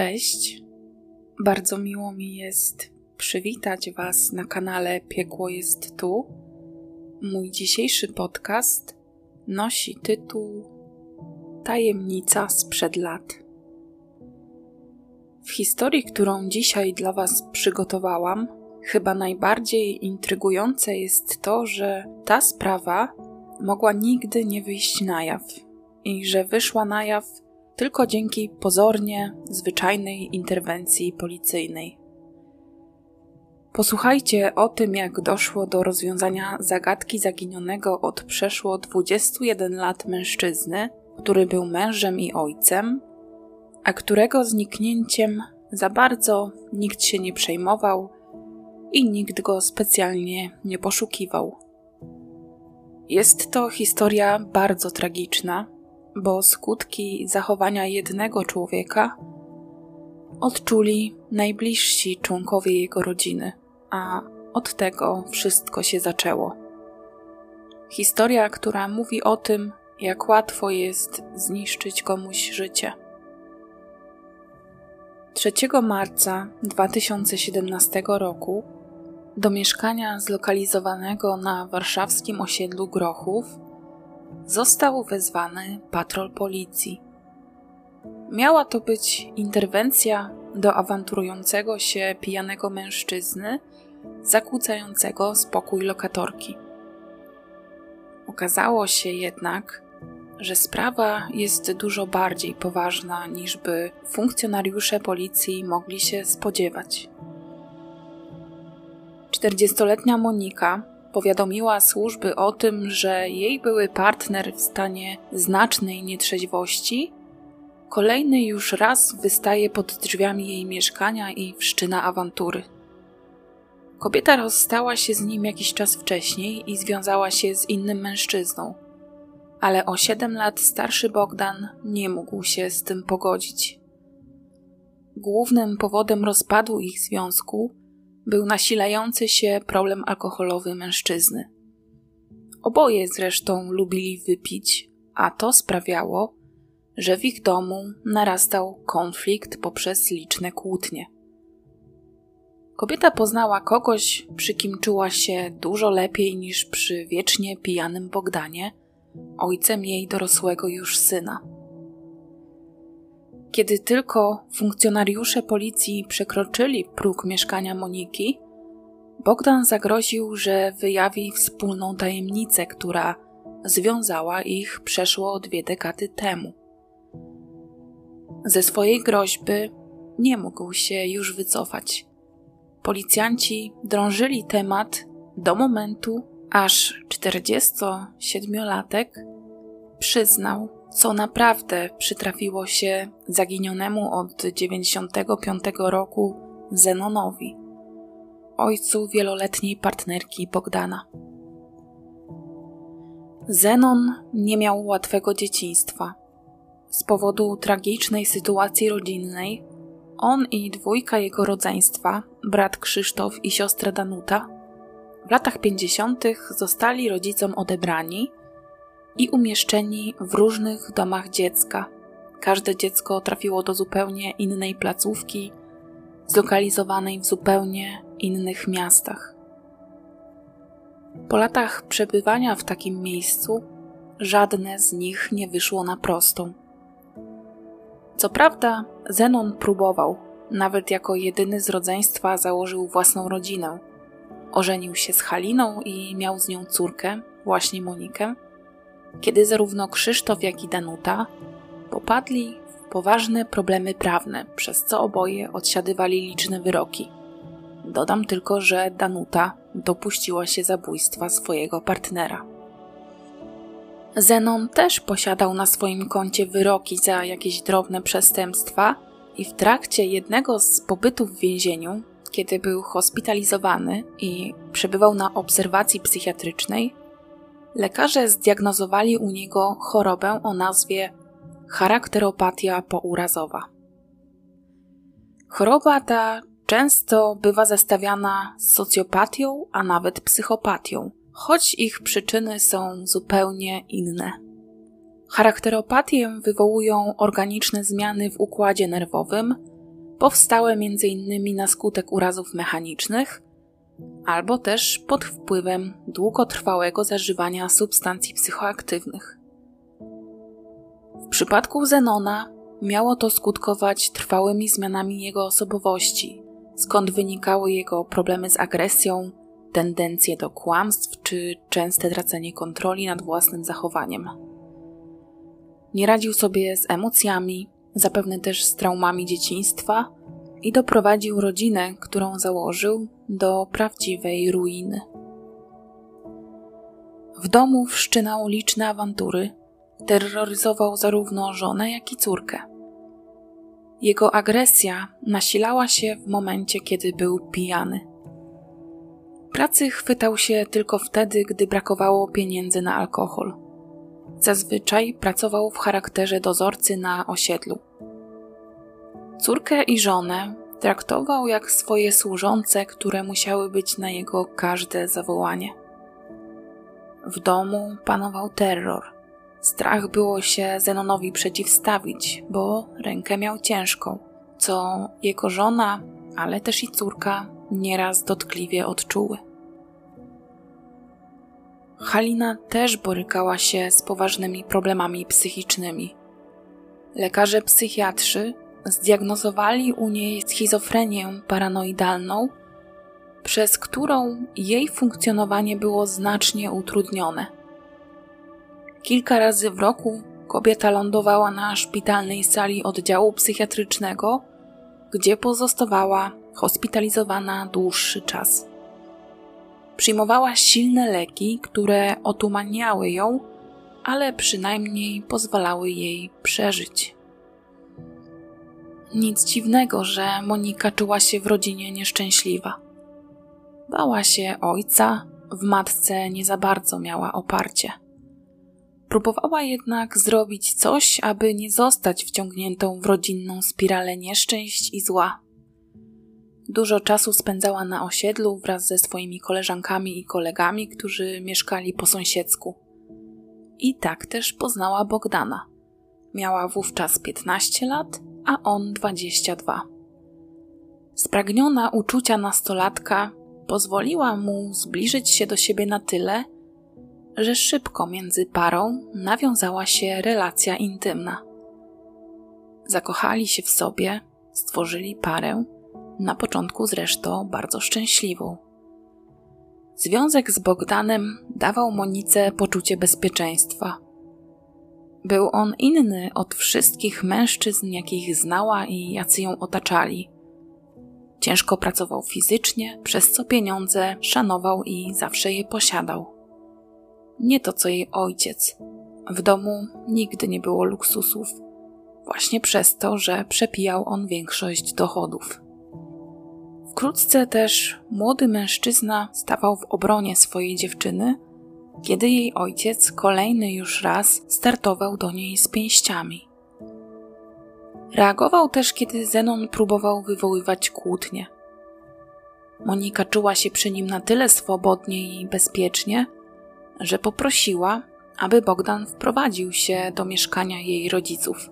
Cześć. Bardzo miło mi jest przywitać Was na kanale Piekło jest tu. Mój dzisiejszy podcast nosi tytuł Tajemnica sprzed lat. W historii, którą dzisiaj dla Was przygotowałam, chyba najbardziej intrygujące jest to, że ta sprawa mogła nigdy nie wyjść na jaw i że wyszła na jaw tylko dzięki pozornie zwyczajnej interwencji policyjnej. Posłuchajcie o tym, jak doszło do rozwiązania zagadki zaginionego od przeszło 21 lat mężczyzny, który był mężem i ojcem, a którego zniknięciem za bardzo nikt się nie przejmował i nikt go specjalnie nie poszukiwał. Jest to historia bardzo tragiczna, bo skutki zachowania jednego człowieka odczuli najbliżsi członkowie jego rodziny, a od tego wszystko się zaczęło. Historia, która mówi o tym, jak łatwo jest zniszczyć komuś życie. 3 marca 2017 roku do mieszkania zlokalizowanego na warszawskim osiedlu Grochów został wezwany patrol policji. Miała to być interwencja do awanturującego się pijanego mężczyzny, zakłócającego spokój lokatorki. Okazało się jednak, że sprawa jest dużo bardziej poważna, niż by funkcjonariusze policji mogli się spodziewać. 40-letnia Monika powiadomiła służby o tym, że jej były partner w stanie znacznej nietrzeźwości, kolejny już raz wystaje pod drzwiami jej mieszkania i wszczyna awantury. Kobieta rozstała się z nim jakiś czas wcześniej i związała się z innym mężczyzną, ale o siedem lat starszy Bogdan nie mógł się z tym pogodzić. Głównym powodem rozpadu ich związku był nasilający się problem alkoholowy mężczyzny. Oboje zresztą lubili wypić, a to sprawiało, że w ich domu narastał konflikt poprzez liczne kłótnie. Kobieta poznała kogoś, przy kim czuła się dużo lepiej niż przy wiecznie pijanym Bogdanie, ojcem jej dorosłego już syna. Kiedy tylko funkcjonariusze policji przekroczyli próg mieszkania Moniki, Bogdan zagroził, że wyjawi wspólną tajemnicę, która związała ich przeszło dwie dekady temu. Ze swojej groźby nie mógł się już wycofać. Policjanci drążyli temat do momentu, aż 47-latek przyznał, co naprawdę przytrafiło się zaginionemu od 95 roku Zenonowi, ojcu wieloletniej partnerki Bogdana. Zenon nie miał łatwego dzieciństwa. Z powodu tragicznej sytuacji rodzinnej, on i dwójka jego rodzeństwa, brat Krzysztof i siostra Danuta, w latach 50. zostali rodzicom odebrani i umieszczeni w różnych domach dziecka. Każde dziecko trafiło do zupełnie innej placówki, zlokalizowanej w zupełnie innych miastach. Po latach przebywania w takim miejscu, żadne z nich nie wyszło na prostą. Co prawda, Zenon próbował, nawet jako jedyny z rodzeństwa założył własną rodzinę. Ożenił się z Haliną i miał z nią córkę, właśnie Monikę kiedy zarówno Krzysztof, jak i Danuta popadli w poważne problemy prawne, przez co oboje odsiadywali liczne wyroki. Dodam tylko, że Danuta dopuściła się zabójstwa swojego partnera. Zenon też posiadał na swoim koncie wyroki za jakieś drobne przestępstwa i w trakcie jednego z pobytów w więzieniu, kiedy był hospitalizowany i przebywał na obserwacji psychiatrycznej, lekarze zdiagnozowali u niego chorobę o nazwie charakteropatia pourazowa. Choroba ta często bywa zestawiana z socjopatią, a nawet psychopatią, choć ich przyczyny są zupełnie inne. Charakteropatię wywołują organiczne zmiany w układzie nerwowym, powstałe m.in. na skutek urazów mechanicznych albo też pod wpływem długotrwałego zażywania substancji psychoaktywnych. W przypadku Zenona miało to skutkować trwałymi zmianami jego osobowości, skąd wynikały jego problemy z agresją, tendencje do kłamstw czy częste tracenie kontroli nad własnym zachowaniem. Nie radził sobie z emocjami, zapewne też z traumami dzieciństwa i doprowadził rodzinę, którą założył, do prawdziwej ruiny. W domu wszczynał liczne awantury, terroryzował zarówno żonę, jak i córkę. Jego agresja nasilała się w momencie, kiedy był pijany. Pracy chwytał się tylko wtedy, gdy brakowało pieniędzy na alkohol. Zazwyczaj pracował w charakterze dozorcy na osiedlu. Córkę i żonę traktował jak swoje służące, które musiały być na jego każde zawołanie. W domu panował terror. Strach było się Zenonowi przeciwstawić, bo rękę miał ciężką, co jego żona, ale też i córka nieraz dotkliwie odczuły. Halina też borykała się z poważnymi problemami psychicznymi. Lekarze psychiatrzy zdiagnozowali u niej schizofrenię paranoidalną, przez którą jej funkcjonowanie było znacznie utrudnione. Kilka razy w roku kobieta lądowała na szpitalnej sali oddziału psychiatrycznego, gdzie pozostawała hospitalizowana dłuższy czas. Przyjmowała silne leki, które otumaniały ją, ale przynajmniej pozwalały jej przeżyć. Nic dziwnego, że Monika czuła się w rodzinie nieszczęśliwa. Bała się ojca, w matce nie za bardzo miała oparcie. Próbowała jednak zrobić coś, aby nie zostać wciągniętą w rodzinną spiralę nieszczęść i zła. Dużo czasu spędzała na osiedlu wraz ze swoimi koleżankami i kolegami, którzy mieszkali po sąsiedzku. I tak też poznała Bogdana. Miała wówczas 15 lat, a on 22. Spragniona uczucia nastolatka pozwoliła mu zbliżyć się do siebie na tyle, że szybko między parą nawiązała się relacja intymna. Zakochali się w sobie, stworzyli parę na początku zresztą bardzo szczęśliwą. Związek z Bogdanem dawał Monice poczucie bezpieczeństwa. Był on inny od wszystkich mężczyzn, jakich znała i jacy ją otaczali. Ciężko pracował fizycznie, przez co pieniądze szanował i zawsze je posiadał. Nie to co jej ojciec. W domu nigdy nie było luksusów, właśnie przez to, że przepijał on większość dochodów. Wkrótce też młody mężczyzna stawał w obronie swojej dziewczyny, kiedy jej ojciec kolejny już raz startował do niej z pięściami. Reagował też, kiedy Zenon próbował wywoływać kłótnie. Monika czuła się przy nim na tyle swobodnie i bezpiecznie, że poprosiła, aby Bogdan wprowadził się do mieszkania jej rodziców.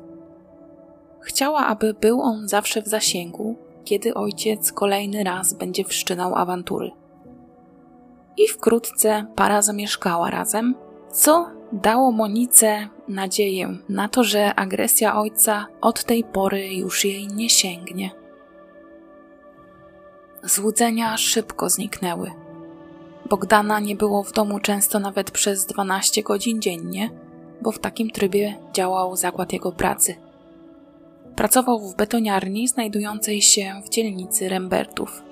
Chciała, aby był on zawsze w zasięgu, kiedy ojciec kolejny raz będzie wszczynał awantury. I wkrótce para zamieszkała razem, co dało Monice nadzieję na to, że agresja ojca od tej pory już jej nie sięgnie. Złudzenia szybko zniknęły. Bogdana nie było w domu często nawet przez 12 godzin dziennie, bo w takim trybie działał zakład jego pracy – Pracował w betoniarni znajdującej się w dzielnicy Rembertów.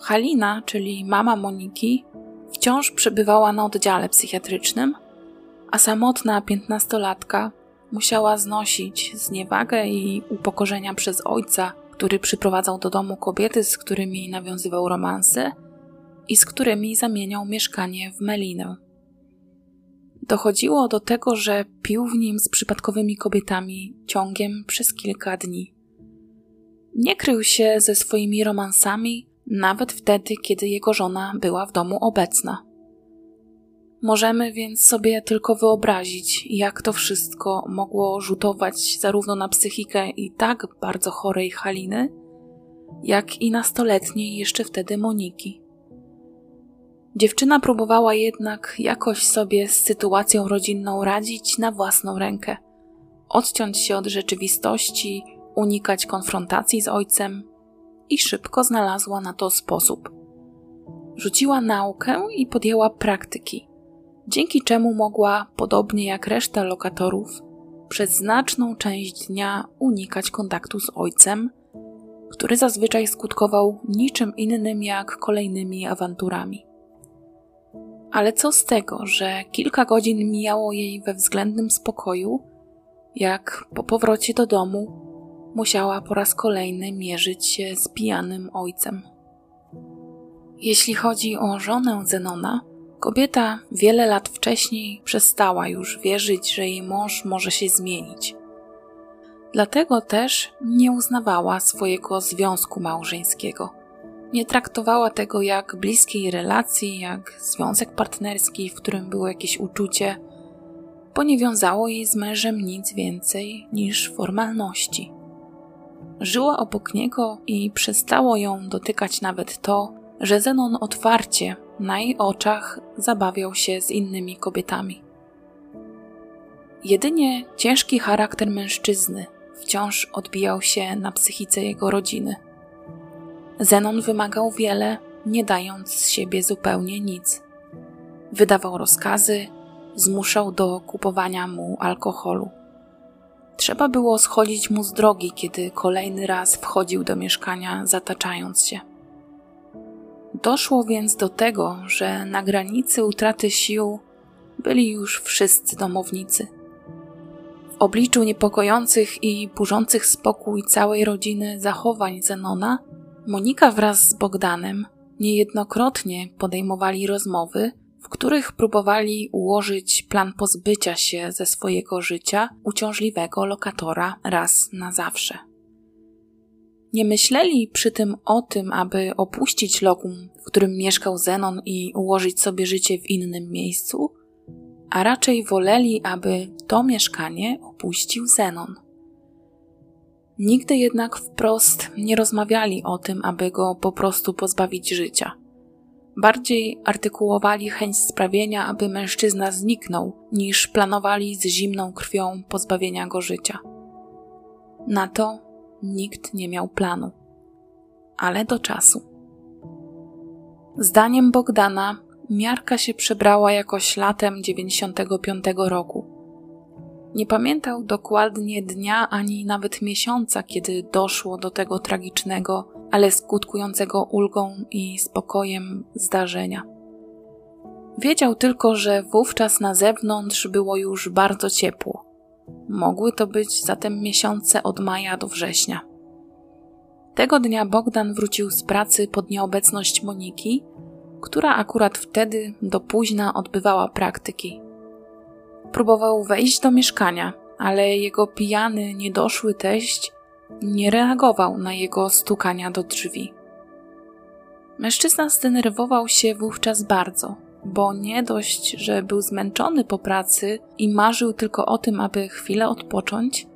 Halina, czyli mama Moniki, wciąż przebywała na oddziale psychiatrycznym, a samotna piętnastolatka musiała znosić zniewagę i upokorzenia przez ojca, który przyprowadzał do domu kobiety, z którymi nawiązywał romanse i z którymi zamieniał mieszkanie w Melinę. Dochodziło do tego, że pił w nim z przypadkowymi kobietami ciągiem przez kilka dni. Nie krył się ze swoimi romansami nawet wtedy, kiedy jego żona była w domu obecna. Możemy więc sobie tylko wyobrazić, jak to wszystko mogło rzutować zarówno na psychikę i tak bardzo chorej Haliny, jak i nastoletniej jeszcze wtedy Moniki. Dziewczyna próbowała jednak jakoś sobie z sytuacją rodzinną radzić na własną rękę, odciąć się od rzeczywistości, unikać konfrontacji z ojcem i szybko znalazła na to sposób. Rzuciła naukę i podjęła praktyki, dzięki czemu mogła, podobnie jak reszta lokatorów, przez znaczną część dnia unikać kontaktu z ojcem, który zazwyczaj skutkował niczym innym jak kolejnymi awanturami. Ale co z tego, że kilka godzin mijało jej we względnym spokoju, jak po powrocie do domu musiała po raz kolejny mierzyć się z pijanym ojcem. Jeśli chodzi o żonę Zenona, kobieta wiele lat wcześniej przestała już wierzyć, że jej mąż może się zmienić. Dlatego też nie uznawała swojego związku małżeńskiego. Nie traktowała tego jak bliskiej relacji, jak związek partnerski, w którym było jakieś uczucie, bo nie wiązało jej z mężem nic więcej niż formalności. Żyła obok niego i przestało ją dotykać nawet to, że Zenon otwarcie na jej oczach zabawiał się z innymi kobietami. Jedynie ciężki charakter mężczyzny wciąż odbijał się na psychice jego rodziny. Zenon wymagał wiele, nie dając z siebie zupełnie nic. Wydawał rozkazy, zmuszał do kupowania mu alkoholu. Trzeba było schodzić mu z drogi, kiedy kolejny raz wchodził do mieszkania, zataczając się. Doszło więc do tego, że na granicy utraty sił byli już wszyscy domownicy. W obliczu niepokojących i burzących spokój całej rodziny zachowań Zenona, Monika wraz z Bogdanem niejednokrotnie podejmowali rozmowy, w których próbowali ułożyć plan pozbycia się ze swojego życia uciążliwego lokatora raz na zawsze. Nie myśleli przy tym o tym, aby opuścić lokum, w którym mieszkał Zenon i ułożyć sobie życie w innym miejscu, a raczej woleli, aby to mieszkanie opuścił Zenon. Nigdy jednak wprost nie rozmawiali o tym, aby go po prostu pozbawić życia – Bardziej artykułowali chęć sprawienia, aby mężczyzna zniknął, niż planowali z zimną krwią pozbawienia go życia. Na to nikt nie miał planu, ale do czasu. Zdaniem Bogdana, miarka się przebrała jakoś latem 95 roku. Nie pamiętał dokładnie dnia ani nawet miesiąca, kiedy doszło do tego tragicznego ale skutkującego ulgą i spokojem zdarzenia. Wiedział tylko, że wówczas na zewnątrz było już bardzo ciepło. Mogły to być zatem miesiące od maja do września. Tego dnia Bogdan wrócił z pracy pod nieobecność Moniki, która akurat wtedy do późna odbywała praktyki. Próbował wejść do mieszkania, ale jego pijany, niedoszły teść nie reagował na jego stukania do drzwi. Mężczyzna zdenerwował się wówczas bardzo, bo nie dość, że był zmęczony po pracy i marzył tylko o tym, aby chwilę odpocząć,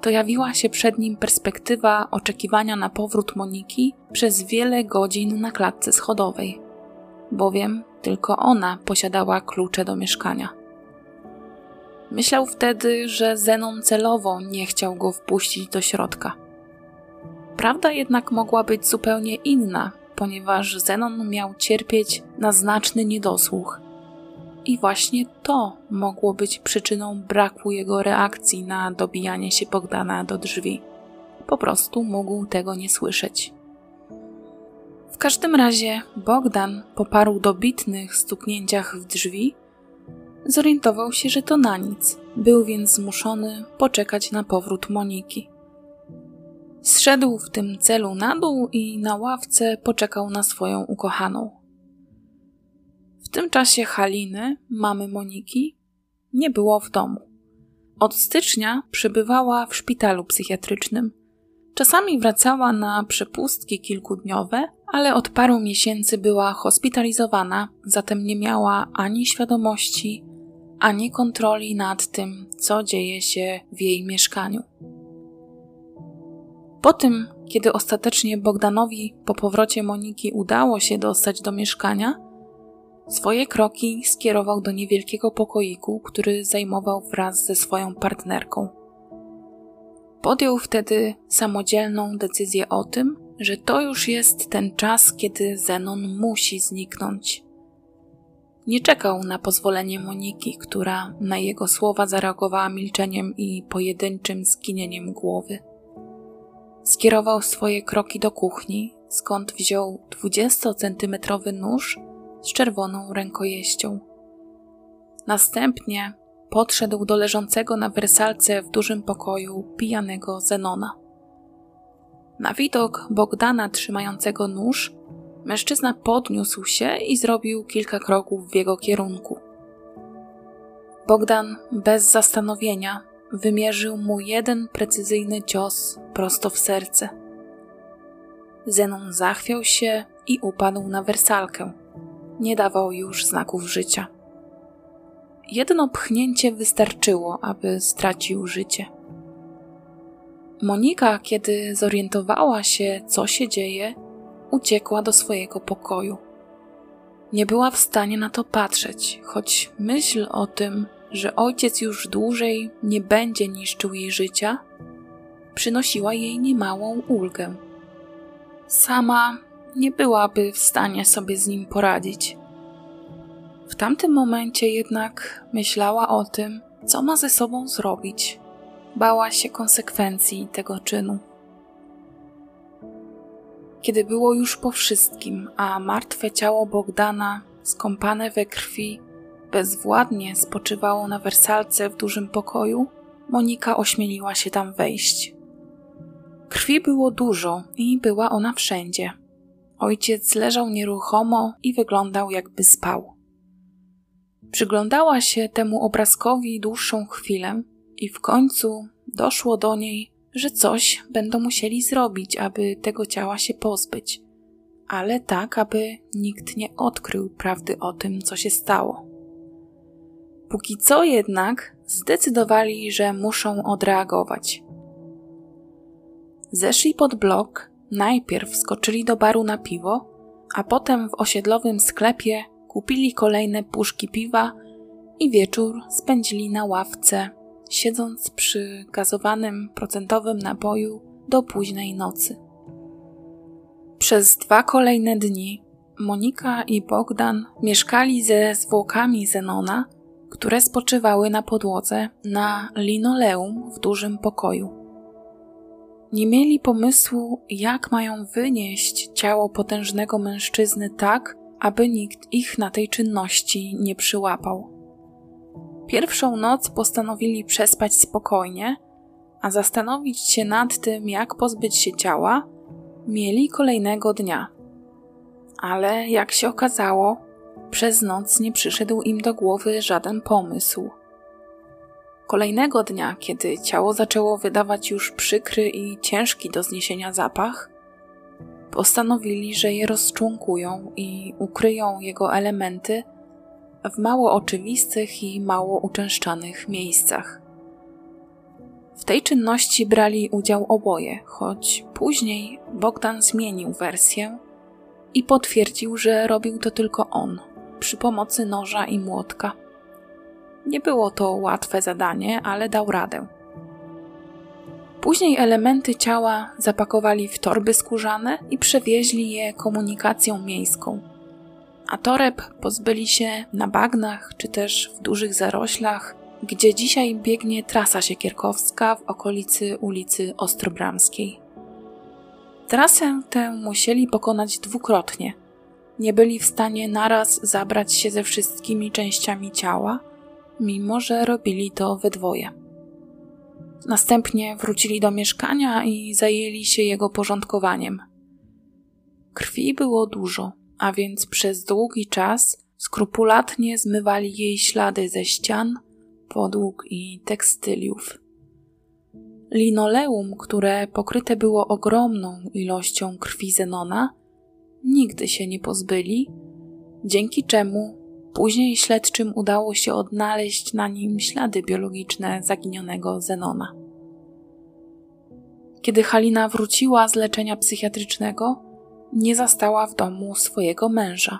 to jawiła się przed nim perspektywa oczekiwania na powrót Moniki przez wiele godzin na klatce schodowej, bowiem tylko ona posiadała klucze do mieszkania. Myślał wtedy, że Zenon celowo nie chciał go wpuścić do środka. Prawda jednak mogła być zupełnie inna, ponieważ Zenon miał cierpieć na znaczny niedosłuch. I właśnie to mogło być przyczyną braku jego reakcji na dobijanie się Bogdana do drzwi. Po prostu mógł tego nie słyszeć. W każdym razie Bogdan po paru dobitnych stuknięciach w drzwi Zorientował się, że to na nic. Był więc zmuszony poczekać na powrót Moniki. Zszedł w tym celu na dół i na ławce poczekał na swoją ukochaną. W tym czasie Haliny, mamy Moniki, nie było w domu. Od stycznia przebywała w szpitalu psychiatrycznym, Czasami wracała na przepustki kilkudniowe, ale od paru miesięcy była hospitalizowana, zatem nie miała ani świadomości, ani kontroli nad tym, co dzieje się w jej mieszkaniu. Po tym, kiedy ostatecznie Bogdanowi po powrocie Moniki udało się dostać do mieszkania, swoje kroki skierował do niewielkiego pokoiku, który zajmował wraz ze swoją partnerką. Podjął wtedy samodzielną decyzję o tym, że to już jest ten czas, kiedy Zenon musi zniknąć. Nie czekał na pozwolenie Moniki, która na jego słowa zareagowała milczeniem i pojedynczym skinieniem głowy. Skierował swoje kroki do kuchni, skąd wziął dwudziestocentymetrowy nóż z czerwoną rękojeścią. Następnie podszedł do leżącego na wersalce w dużym pokoju pijanego Zenona. Na widok Bogdana trzymającego nóż, mężczyzna podniósł się i zrobił kilka kroków w jego kierunku. Bogdan bez zastanowienia wymierzył mu jeden precyzyjny cios prosto w serce. Zenon zachwiał się i upadł na wersalkę. Nie dawał już znaków życia. Jedno pchnięcie wystarczyło, aby stracił życie. Monika, kiedy zorientowała się, co się dzieje, uciekła do swojego pokoju. Nie była w stanie na to patrzeć, choć myśl o tym, że ojciec już dłużej nie będzie niszczył jej życia, przynosiła jej niemałą ulgę. Sama nie byłaby w stanie sobie z nim poradzić. W tamtym momencie jednak myślała o tym, co ma ze sobą zrobić. Bała się konsekwencji tego czynu. Kiedy było już po wszystkim, a martwe ciało Bogdana, skąpane we krwi, bezwładnie spoczywało na wersalce w dużym pokoju, Monika ośmieliła się tam wejść. Krwi było dużo i była ona wszędzie. Ojciec leżał nieruchomo i wyglądał, jakby spał. Przyglądała się temu obrazkowi dłuższą chwilę i w końcu doszło do niej, że coś będą musieli zrobić, aby tego ciała się pozbyć, ale tak, aby nikt nie odkrył prawdy o tym, co się stało. Póki co jednak zdecydowali, że muszą odreagować. Zeszli pod blok, najpierw skoczyli do baru na piwo, a potem w osiedlowym sklepie kupili kolejne puszki piwa i wieczór spędzili na ławce, siedząc przy gazowanym procentowym naboju do późnej nocy. Przez dwa kolejne dni Monika i Bogdan mieszkali ze zwłokami Zenona, które spoczywały na podłodze na linoleum w dużym pokoju. Nie mieli pomysłu, jak mają wynieść ciało potężnego mężczyzny tak, aby nikt ich na tej czynności nie przyłapał. Pierwszą noc postanowili przespać spokojnie, a zastanowić się nad tym, jak pozbyć się ciała, mieli kolejnego dnia. Ale jak się okazało, przez noc nie przyszedł im do głowy żaden pomysł. Kolejnego dnia, kiedy ciało zaczęło wydawać już przykry i ciężki do zniesienia zapach, postanowili, że je rozczłonkują i ukryją jego elementy w mało oczywistych i mało uczęszczanych miejscach. W tej czynności brali udział oboje, choć później Bogdan zmienił wersję i potwierdził, że robił to tylko on, przy pomocy noża i młotka. Nie było to łatwe zadanie, ale dał radę. Później elementy ciała zapakowali w torby skórzane i przewieźli je komunikacją miejską. A toreb pozbyli się na bagnach czy też w dużych zaroślach, gdzie dzisiaj biegnie trasa siekierkowska w okolicy ulicy Ostrobramskiej. Trasę tę musieli pokonać dwukrotnie. Nie byli w stanie naraz zabrać się ze wszystkimi częściami ciała, mimo że robili to we dwoje. Następnie wrócili do mieszkania i zajęli się jego porządkowaniem. Krwi było dużo, a więc przez długi czas skrupulatnie zmywali jej ślady ze ścian, podłóg i tekstyliów. Linoleum, które pokryte było ogromną ilością krwi Zenona, nigdy się nie pozbyli, dzięki czemu później śledczym udało się odnaleźć na nim ślady biologiczne zaginionego Zenona. Kiedy Halina wróciła z leczenia psychiatrycznego, nie zastała w domu swojego męża.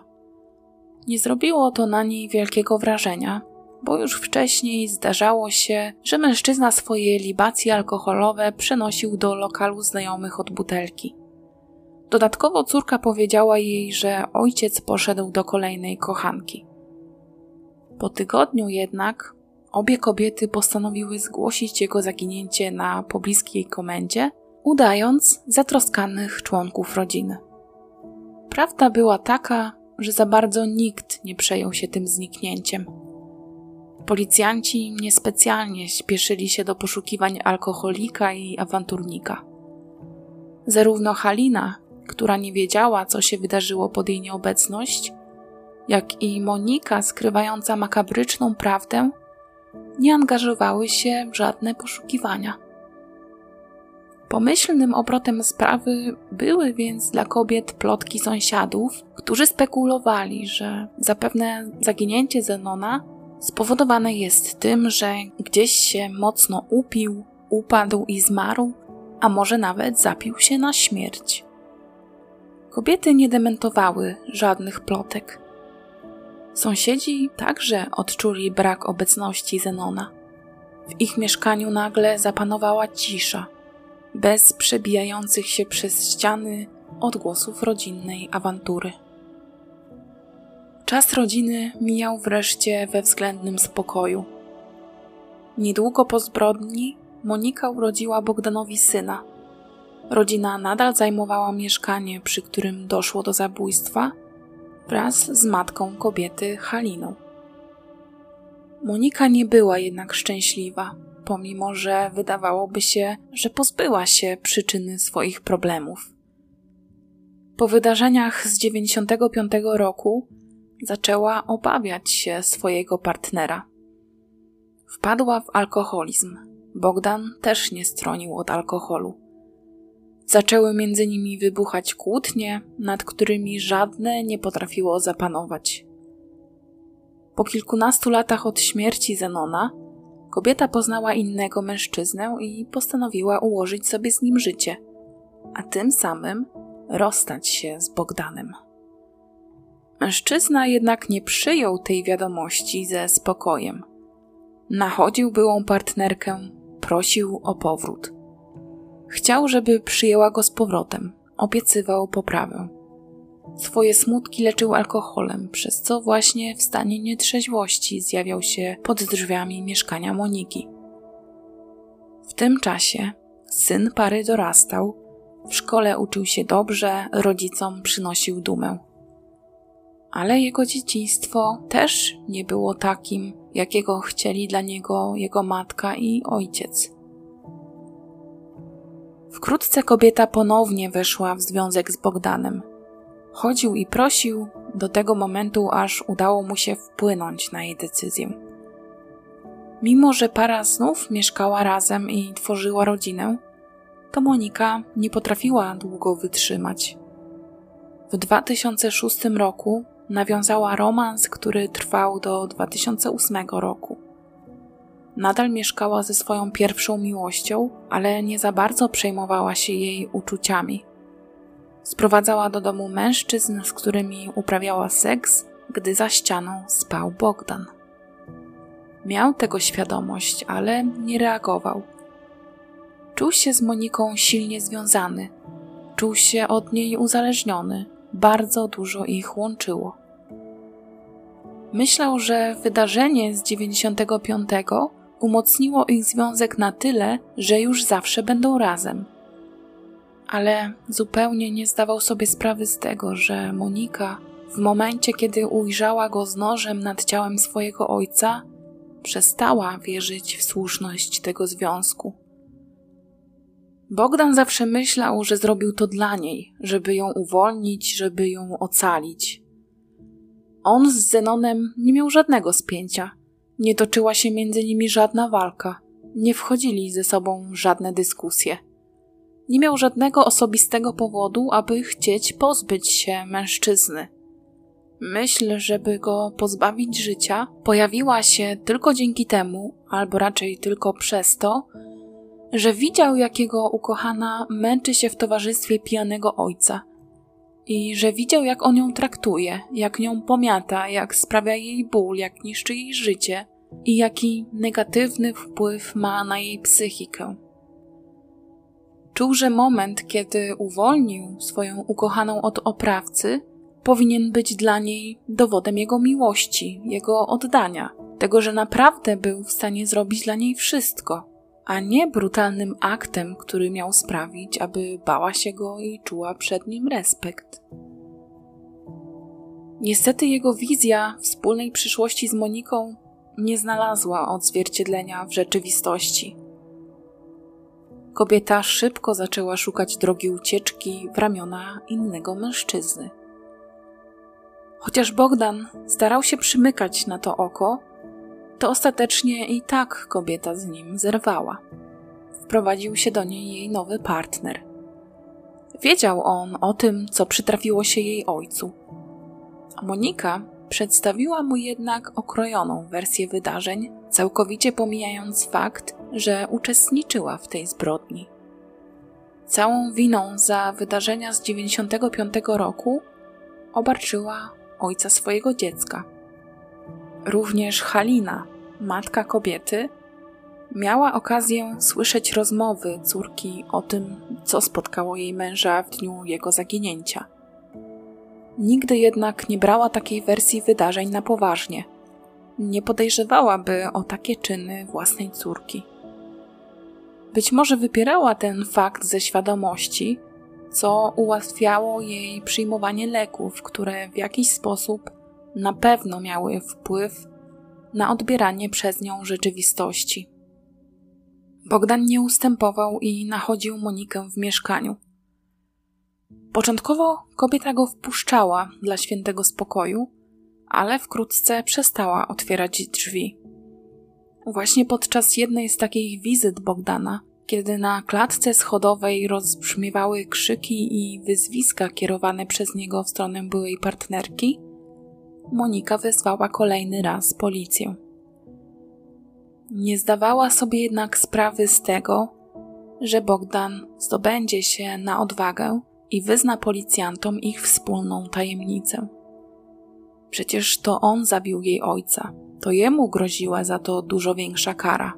Nie zrobiło to na niej wielkiego wrażenia, bo już wcześniej zdarzało się, że mężczyzna swoje libacje alkoholowe przenosił do lokalu znajomych od butelki. Dodatkowo córka powiedziała jej, że ojciec poszedł do kolejnej kochanki. Po tygodniu jednak obie kobiety postanowiły zgłosić jego zaginięcie na pobliskiej komendzie, udając zatroskanych członków rodziny. Prawda była taka, że za bardzo nikt nie przejął się tym zniknięciem. Policjanci niespecjalnie śpieszyli się do poszukiwań alkoholika i awanturnika. Zarówno Halina, która nie wiedziała, co się wydarzyło pod jej nieobecność, jak i Monika, skrywająca makabryczną prawdę, nie angażowały się w żadne poszukiwania. Pomyślnym obrotem sprawy były więc dla kobiet plotki sąsiadów, którzy spekulowali, że zapewne zaginięcie Zenona spowodowane jest tym, że gdzieś się mocno upił, upadł i zmarł, a może nawet zapił się na śmierć. Kobiety nie dementowały żadnych plotek. Sąsiedzi także odczuli brak obecności Zenona. W ich mieszkaniu nagle zapanowała cisza, bez przebijających się przez ściany odgłosów rodzinnej awantury. Czas rodziny mijał wreszcie we względnym spokoju. Niedługo po zbrodni Monika urodziła Bogdanowi syna. Rodzina nadal zajmowała mieszkanie, przy którym doszło do zabójstwa, wraz z matką kobiety Haliną. Monika nie była jednak szczęśliwa, pomimo że wydawałoby się, że pozbyła się przyczyny swoich problemów. Po wydarzeniach z 95 roku zaczęła obawiać się swojego partnera. Wpadła w alkoholizm. Bogdan też nie stronił od alkoholu. Zaczęły między nimi wybuchać kłótnie, nad którymi żadne nie potrafiło zapanować. Po kilkunastu latach od śmierci Zenona, kobieta poznała innego mężczyznę i postanowiła ułożyć sobie z nim życie, a tym samym rozstać się z Bogdanem. Mężczyzna jednak nie przyjął tej wiadomości ze spokojem. Nachodził byłą partnerkę, prosił o powrót. Chciał, żeby przyjęła go z powrotem, obiecywał poprawę. Swoje smutki leczył alkoholem, przez co właśnie w stanie nietrzeźwości zjawiał się pod drzwiami mieszkania Moniki. W tym czasie syn pary dorastał, w szkole uczył się dobrze, rodzicom przynosił dumę ale jego dzieciństwo też nie było takim, jakiego chcieli dla niego jego matka i ojciec. Wkrótce kobieta ponownie weszła w związek z Bogdanem. Chodził i prosił do tego momentu, aż udało mu się wpłynąć na jej decyzję. Mimo, że para znów mieszkała razem i tworzyła rodzinę, to Monika nie potrafiła długo wytrzymać. W 2006 roku nawiązała romans, który trwał do 2008 roku. Nadal mieszkała ze swoją pierwszą miłością, ale nie za bardzo przejmowała się jej uczuciami. Sprowadzała do domu mężczyzn, z którymi uprawiała seks, gdy za ścianą spał Bogdan. Miał tego świadomość, ale nie reagował. Czuł się z Moniką silnie związany, czuł się od niej uzależniony, bardzo dużo ich łączyło. Myślał, że wydarzenie z 95 umocniło ich związek na tyle, że już zawsze będą razem. Ale zupełnie nie zdawał sobie sprawy z tego, że Monika, w momencie kiedy ujrzała go z nożem nad ciałem swojego ojca, przestała wierzyć w słuszność tego związku. Bogdan zawsze myślał, że zrobił to dla niej, żeby ją uwolnić, żeby ją ocalić. On z Zenonem nie miał żadnego spięcia. Nie toczyła się między nimi żadna walka. nie wchodzili ze sobą żadne dyskusje. Nie miał żadnego osobistego powodu, aby chcieć pozbyć się mężczyzny. Myśl, żeby go pozbawić życia, pojawiła się tylko dzięki temu, albo raczej tylko przez to, że widział, jak jego ukochana męczy się w towarzystwie pijanego ojca i że widział, jak on ją traktuje, jak nią pomiata, jak sprawia jej ból, jak niszczy jej życie i jaki negatywny wpływ ma na jej psychikę. Czuł, że moment, kiedy uwolnił swoją ukochaną od oprawcy, powinien być dla niej dowodem jego miłości, jego oddania, tego, że naprawdę był w stanie zrobić dla niej wszystko, a nie brutalnym aktem, który miał sprawić, aby bała się go i czuła przed nim respekt. Niestety jego wizja wspólnej przyszłości z Moniką nie znalazła odzwierciedlenia w rzeczywistości. Kobieta szybko zaczęła szukać drogi ucieczki w ramiona innego mężczyzny. Chociaż Bogdan starał się przymykać na to oko, to ostatecznie i tak kobieta z nim zerwała. Wprowadził się do niej jej nowy partner. Wiedział on o tym, co przytrafiło się jej ojcu. Monika przedstawiła mu jednak okrojoną wersję wydarzeń, całkowicie pomijając fakt, że uczestniczyła w tej zbrodni. Całą winą za wydarzenia z 95 roku obarczyła ojca swojego dziecka. Również Halina, matka kobiety, miała okazję słyszeć rozmowy córki o tym, co spotkało jej męża w dniu jego zaginięcia. Nigdy jednak nie brała takiej wersji wydarzeń na poważnie. Nie podejrzewałaby o takie czyny własnej córki. Być może wypierała ten fakt ze świadomości, co ułatwiało jej przyjmowanie leków, które w jakiś sposób na pewno miały wpływ na odbieranie przez nią rzeczywistości. Bogdan nie ustępował i nachodził Monikę w mieszkaniu. Początkowo kobieta go wpuszczała dla świętego spokoju, ale wkrótce przestała otwierać drzwi. Właśnie podczas jednej z takich wizyt Bogdana, kiedy na klatce schodowej rozbrzmiewały krzyki i wyzwiska kierowane przez niego w stronę byłej partnerki, Monika wezwała kolejny raz policję. Nie zdawała sobie jednak sprawy z tego, że Bogdan zdobędzie się na odwagę i wyzna policjantom ich wspólną tajemnicę. Przecież to on zabił jej ojca, to jemu groziła za to dużo większa kara.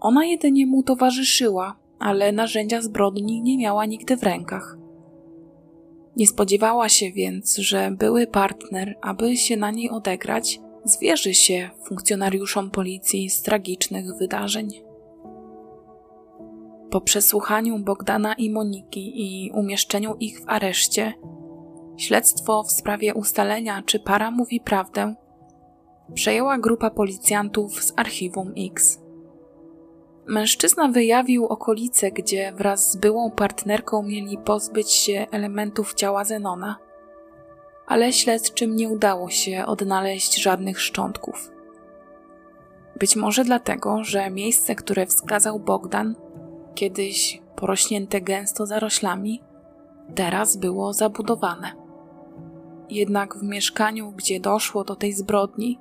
Ona jedynie mu towarzyszyła, ale narzędzia zbrodni nie miała nigdy w rękach. Nie spodziewała się więc, że były partner, aby się na niej odegrać, zwierzy się funkcjonariuszom policji z tragicznych wydarzeń. Po przesłuchaniu Bogdana i Moniki i umieszczeniu ich w areszcie, śledztwo w sprawie ustalenia, czy para mówi prawdę, przejęła grupa policjantów z archiwum X. Mężczyzna wyjawił okolice, gdzie wraz z byłą partnerką mieli pozbyć się elementów ciała Zenona, ale śledczym nie udało się odnaleźć żadnych szczątków. Być może dlatego, że miejsce, które wskazał Bogdan, kiedyś porośnięte gęsto zaroślami, teraz było zabudowane. Jednak w mieszkaniu, gdzie doszło do tej zbrodni,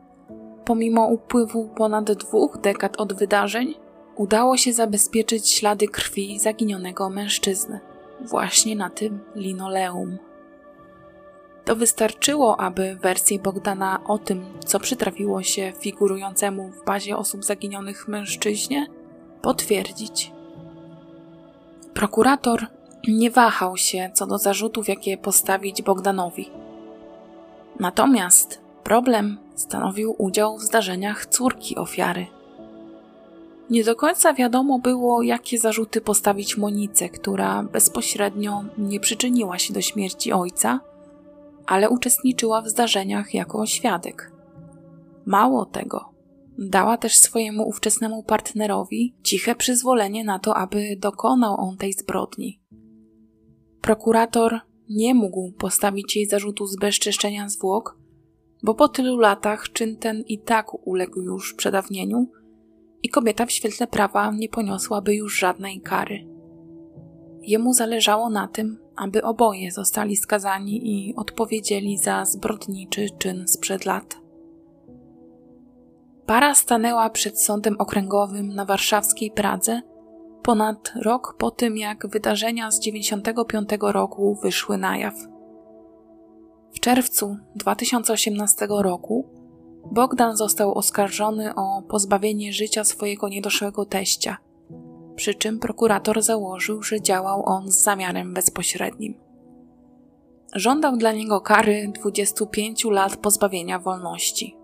pomimo upływu ponad dwóch dekad od wydarzeń, udało się zabezpieczyć ślady krwi zaginionego mężczyzny, właśnie na tym linoleum. To wystarczyło, aby wersję Bogdana o tym, co przytrafiło się figurującemu w bazie osób zaginionych mężczyźnie, potwierdzić. Prokurator nie wahał się co do zarzutów, jakie postawić Bogdanowi. Natomiast problem stanowił udział w zdarzeniach córki ofiary. Nie do końca wiadomo było, jakie zarzuty postawić Monice, która bezpośrednio nie przyczyniła się do śmierci ojca, ale uczestniczyła w zdarzeniach jako świadek. Mało tego, dała też swojemu ówczesnemu partnerowi ciche przyzwolenie na to, aby dokonał on tej zbrodni. Prokurator nie mógł postawić jej zarzutu zbezczeszczenia zwłok, bo po tylu latach czyn ten i tak uległ już przedawnieniu i kobieta w świetle prawa nie poniosłaby już żadnej kary. Jemu zależało na tym, aby oboje zostali skazani i odpowiedzieli za zbrodniczy czyn sprzed lat. Para stanęła przed sądem okręgowym na warszawskiej Pradze ponad rok po tym, jak wydarzenia z 95 roku wyszły na jaw. W czerwcu 2018 roku Bogdan został oskarżony o pozbawienie życia swojego niedoszłego teścia, przy czym prokurator założył, że działał on z zamiarem bezpośrednim. Żądał dla niego kary 25 lat pozbawienia wolności.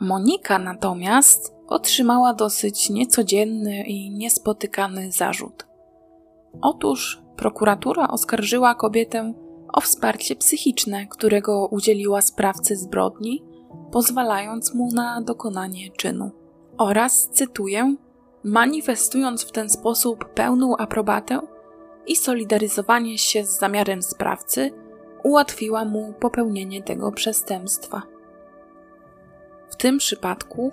Monika natomiast otrzymała dosyć niecodzienny i niespotykany zarzut. Otóż prokuratura oskarżyła kobietę o wsparcie psychiczne, którego udzieliła sprawcy zbrodni, pozwalając mu na dokonanie czynu. Oraz, cytuję, manifestując w ten sposób pełną aprobatę i solidaryzowanie się z zamiarem sprawcy, ułatwiła mu popełnienie tego przestępstwa. W tym przypadku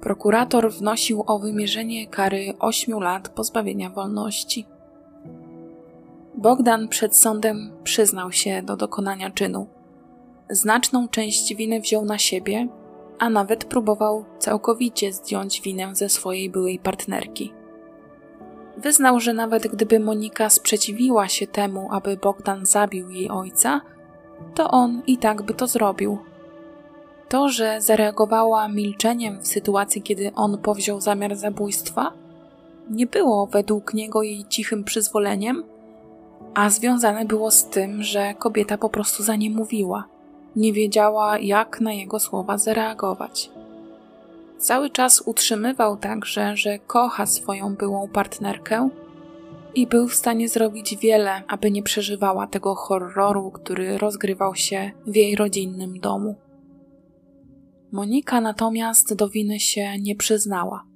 prokurator wnosił o wymierzenie kary 8 lat pozbawienia wolności. Bogdan przed sądem przyznał się do dokonania czynu. Znaczną część winy wziął na siebie, a nawet próbował całkowicie zdjąć winę ze swojej byłej partnerki. Wyznał, że nawet gdyby Monika sprzeciwiła się temu, aby Bogdan zabił jej ojca, to on i tak by to zrobił. To, że zareagowała milczeniem w sytuacji, kiedy on powziął zamiar zabójstwa, nie było według niego jej cichym przyzwoleniem, a związane było z tym, że kobieta po prostu za nie mówiła. Nie wiedziała, jak na jego słowa zareagować. Cały czas utrzymywał także, że kocha swoją byłą partnerkę i był w stanie zrobić wiele, aby nie przeżywała tego horroru, który rozgrywał się w jej rodzinnym domu. Monika natomiast do winy się nie przyznała.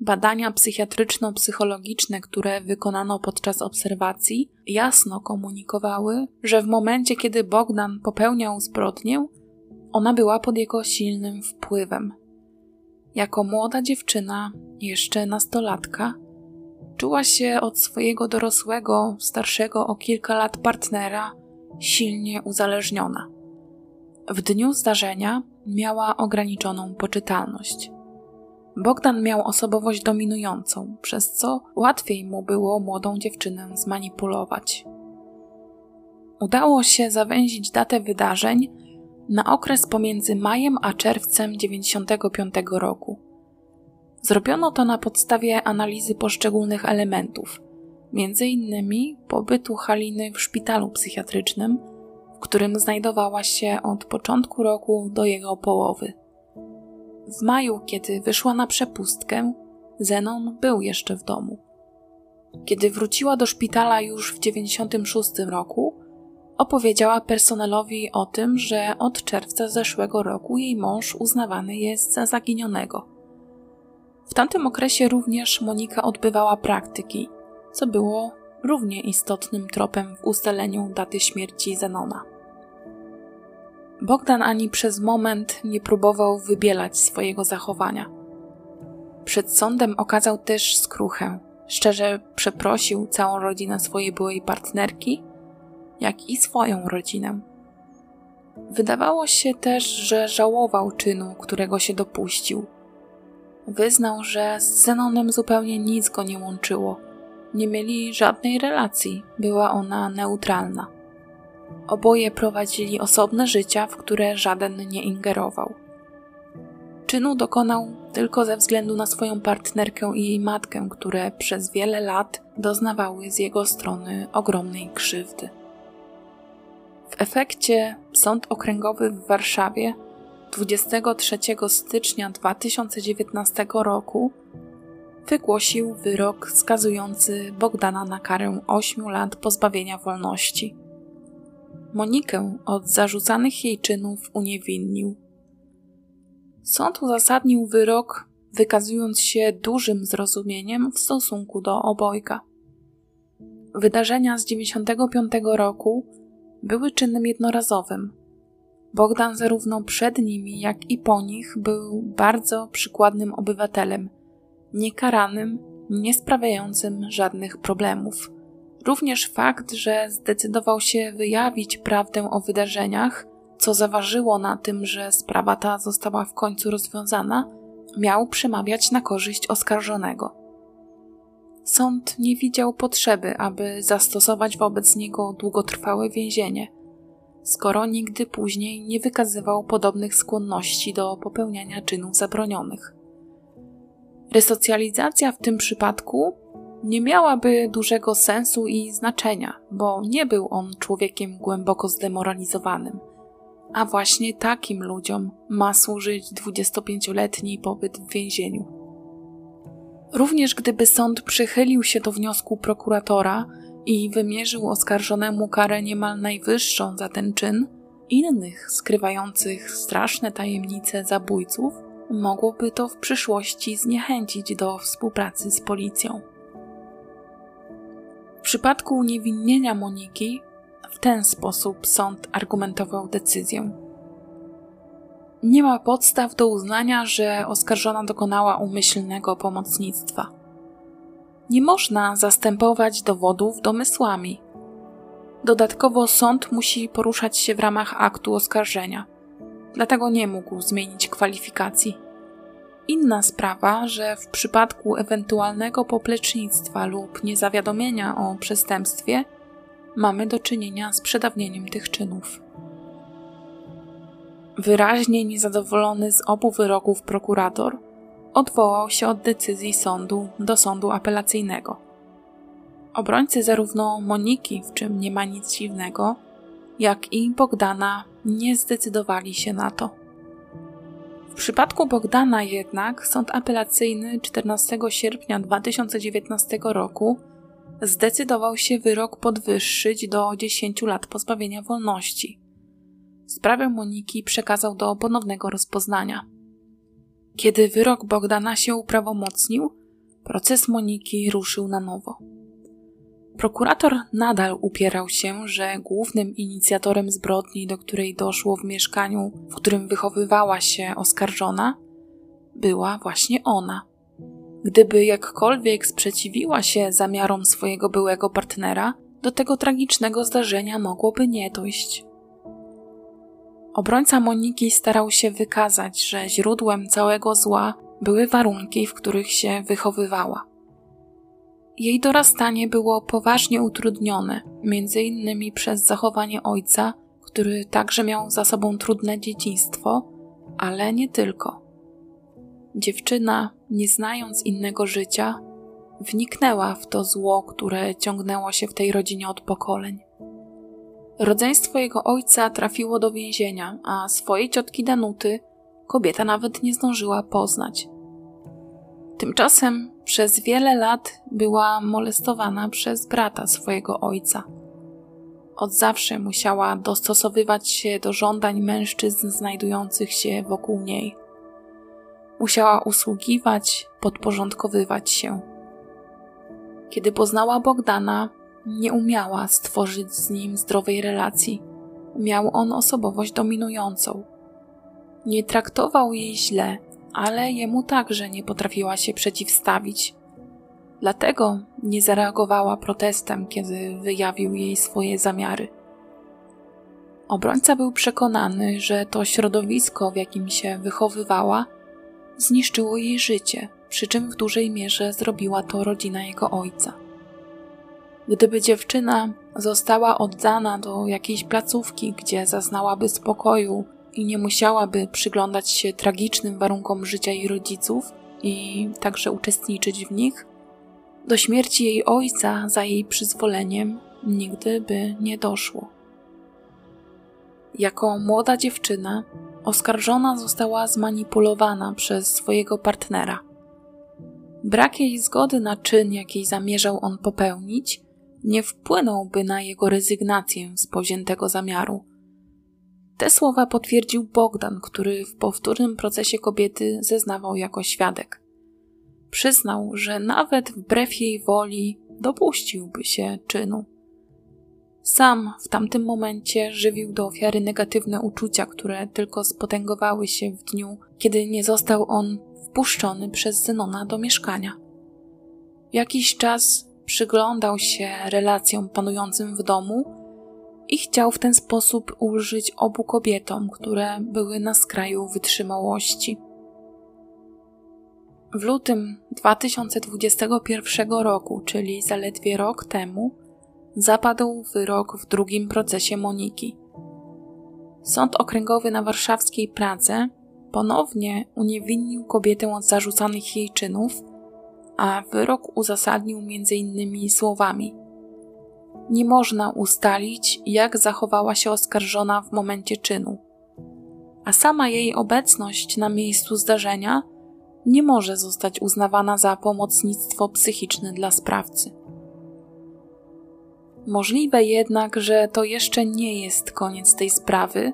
Badania psychiatryczno-psychologiczne, które wykonano podczas obserwacji, jasno komunikowały, że w momencie, kiedy Bogdan popełniał zbrodnię, ona była pod jego silnym wpływem. Jako młoda dziewczyna, jeszcze nastolatka, czuła się od swojego dorosłego, starszego o kilka lat partnera silnie uzależniona. W dniu zdarzenia miała ograniczoną poczytalność. Bogdan miał osobowość dominującą, przez co łatwiej mu było młodą dziewczynę zmanipulować. Udało się zawęzić datę wydarzeń na okres pomiędzy majem a czerwcem 95 roku. Zrobiono to na podstawie analizy poszczególnych elementów, innymi pobytu Haliny w szpitalu psychiatrycznym, w którym znajdowała się od początku roku do jego połowy. W maju, kiedy wyszła na przepustkę, Zenon był jeszcze w domu. Kiedy wróciła do szpitala już w 96 roku, opowiedziała personelowi o tym, że od czerwca zeszłego roku jej mąż uznawany jest za zaginionego. W tamtym okresie również Monika odbywała praktyki, co było równie istotnym tropem w ustaleniu daty śmierci Zenona. Bogdan ani przez moment nie próbował wybielać swojego zachowania. Przed sądem okazał też skruchę. Szczerze przeprosił całą rodzinę swojej byłej partnerki, jak i swoją rodzinę. Wydawało się też, że żałował czynu, którego się dopuścił. Wyznał, że z Zenonem zupełnie nic go nie łączyło. Nie mieli żadnej relacji, była ona neutralna. Oboje prowadzili osobne życia, w które żaden nie ingerował. Czynu dokonał tylko ze względu na swoją partnerkę i jej matkę, które przez wiele lat doznawały z jego strony ogromnej krzywdy. W efekcie Sąd Okręgowy w Warszawie 23 stycznia 2019 roku wygłosił wyrok skazujący Bogdana na karę 8 lat pozbawienia wolności. Monikę od zarzucanych jej czynów uniewinnił. Sąd uzasadnił wyrok, wykazując się dużym zrozumieniem w stosunku do obojga. Wydarzenia z 95 roku były czynem jednorazowym. Bogdan zarówno przed nimi, jak i po nich był bardzo przykładnym obywatelem, niekaranym, nie sprawiającym żadnych problemów. Również fakt, że zdecydował się wyjawić prawdę o wydarzeniach, co zaważyło na tym, że sprawa ta została w końcu rozwiązana, miał przemawiać na korzyść oskarżonego. Sąd nie widział potrzeby, aby zastosować wobec niego długotrwałe więzienie, skoro nigdy później nie wykazywał podobnych skłonności do popełniania czynów zabronionych. Resocjalizacja w tym przypadku nie miałaby dużego sensu i znaczenia, bo nie był on człowiekiem głęboko zdemoralizowanym. A właśnie takim ludziom ma służyć 25-letni pobyt w więzieniu. Również gdyby sąd przychylił się do wniosku prokuratora i wymierzył oskarżonemu karę niemal najwyższą za ten czyn, innych skrywających straszne tajemnice zabójców mogłoby to w przyszłości zniechęcić do współpracy z policją. Przypadku uniewinnienia Moniki w ten sposób sąd argumentował decyzję. Nie ma podstaw do uznania, że oskarżona dokonała umyślnego pomocnictwa. Nie można zastępować dowodów domysłami. Dodatkowo sąd musi poruszać się w ramach aktu oskarżenia, dlatego nie mógł zmienić kwalifikacji. Inna sprawa, że w przypadku ewentualnego poplecznictwa lub niezawiadomienia o przestępstwie mamy do czynienia z przedawnieniem tych czynów. Wyraźnie niezadowolony z obu wyroków prokurator odwołał się od decyzji sądu do sądu apelacyjnego. Obrońcy zarówno Moniki, w czym nie ma nic dziwnego, jak i Bogdana nie zdecydowali się na to. W przypadku Bogdana jednak sąd apelacyjny 14 sierpnia 2019 roku zdecydował się wyrok podwyższyć do 10 lat pozbawienia wolności. Sprawę Moniki przekazał do ponownego rozpoznania. Kiedy wyrok Bogdana się uprawomocnił, proces Moniki ruszył na nowo. Prokurator nadal upierał się, że głównym inicjatorem zbrodni, do której doszło w mieszkaniu, w którym wychowywała się oskarżona, była właśnie ona. Gdyby jakkolwiek sprzeciwiła się zamiarom swojego byłego partnera, do tego tragicznego zdarzenia mogłoby nie dojść. Obrońca Moniki starał się wykazać, że źródłem całego zła były warunki, w których się wychowywała. Jej dorastanie było poważnie utrudnione, między innymi przez zachowanie ojca, który także miał za sobą trudne dzieciństwo, ale nie tylko. Dziewczyna, nie znając innego życia, wniknęła w to zło, które ciągnęło się w tej rodzinie od pokoleń. Rodzeństwo jego ojca trafiło do więzienia, a swojej ciotki Danuty kobieta nawet nie zdążyła poznać. Tymczasem przez wiele lat była molestowana przez brata swojego ojca. Od zawsze musiała dostosowywać się do żądań mężczyzn znajdujących się wokół niej. Musiała usługiwać, podporządkowywać się. Kiedy poznała Bogdana, nie umiała stworzyć z nim zdrowej relacji. Miał on osobowość dominującą. Nie traktował jej źle, ale jemu także nie potrafiła się przeciwstawić. Dlatego nie zareagowała protestem, kiedy wyjawił jej swoje zamiary. Obrońca był przekonany, że to środowisko, w jakim się wychowywała, zniszczyło jej życie, przy czym w dużej mierze zrobiła to rodzina jego ojca. Gdyby dziewczyna została oddana do jakiejś placówki, gdzie zaznałaby spokoju i nie musiałaby przyglądać się tragicznym warunkom życia jej rodziców i także uczestniczyć w nich, do śmierci jej ojca za jej przyzwoleniem nigdy by nie doszło. Jako młoda dziewczyna oskarżona została zmanipulowana przez swojego partnera. Brak jej zgody na czyn, jaki zamierzał on popełnić, nie wpłynąłby na jego rezygnację z powziętego zamiaru. Te słowa potwierdził Bogdan, który w powtórnym procesie kobiety zeznawał jako świadek. Przyznał, że nawet wbrew jej woli dopuściłby się czynu. Sam w tamtym momencie żywił do ofiary negatywne uczucia, które tylko spotęgowały się w dniu, kiedy nie został on wpuszczony przez Zenona do mieszkania. Jakiś czas przyglądał się relacjom panującym w domu i chciał w ten sposób ulżyć obu kobietom, które były na skraju wytrzymałości. W lutym 2021 roku, czyli zaledwie rok temu, zapadł wyrok w drugim procesie Moniki. Sąd okręgowy na warszawskiej Pradze ponownie uniewinnił kobietę od zarzucanych jej czynów, a wyrok uzasadnił m.in. słowami: Nie można ustalić, jak zachowała się oskarżona w momencie czynu, a sama jej obecność na miejscu zdarzenia nie może zostać uznawana za pomocnictwo psychiczne dla sprawcy. Możliwe jednak, że to jeszcze nie jest koniec tej sprawy.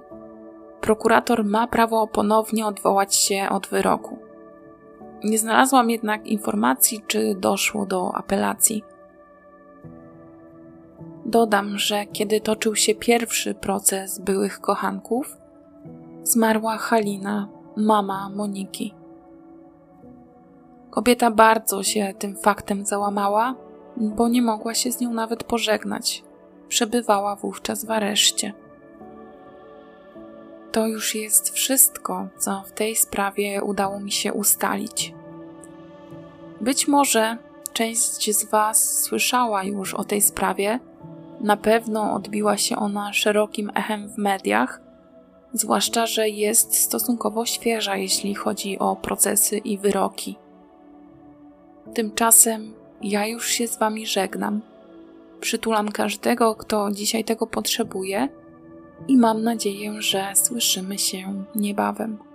Prokurator ma prawo ponownie odwołać się od wyroku. Nie znalazłam jednak informacji, czy doszło do apelacji. Dodam, że kiedy toczył się pierwszy proces byłych kochanków, zmarła Halina, mama Moniki. Kobieta bardzo się tym faktem załamała, bo nie mogła się z nią nawet pożegnać. Przebywała wówczas w areszcie. To już jest wszystko, co w tej sprawie udało mi się ustalić. Być może część z Was słyszała już o tej sprawie, na pewno odbiła się ona szerokim echem w mediach, zwłaszcza, że jest stosunkowo świeża, jeśli chodzi o procesy i wyroki. Tymczasem ja już się z Wami żegnam. Przytulam każdego, kto dzisiaj tego potrzebuje i mam nadzieję, że słyszymy się niebawem.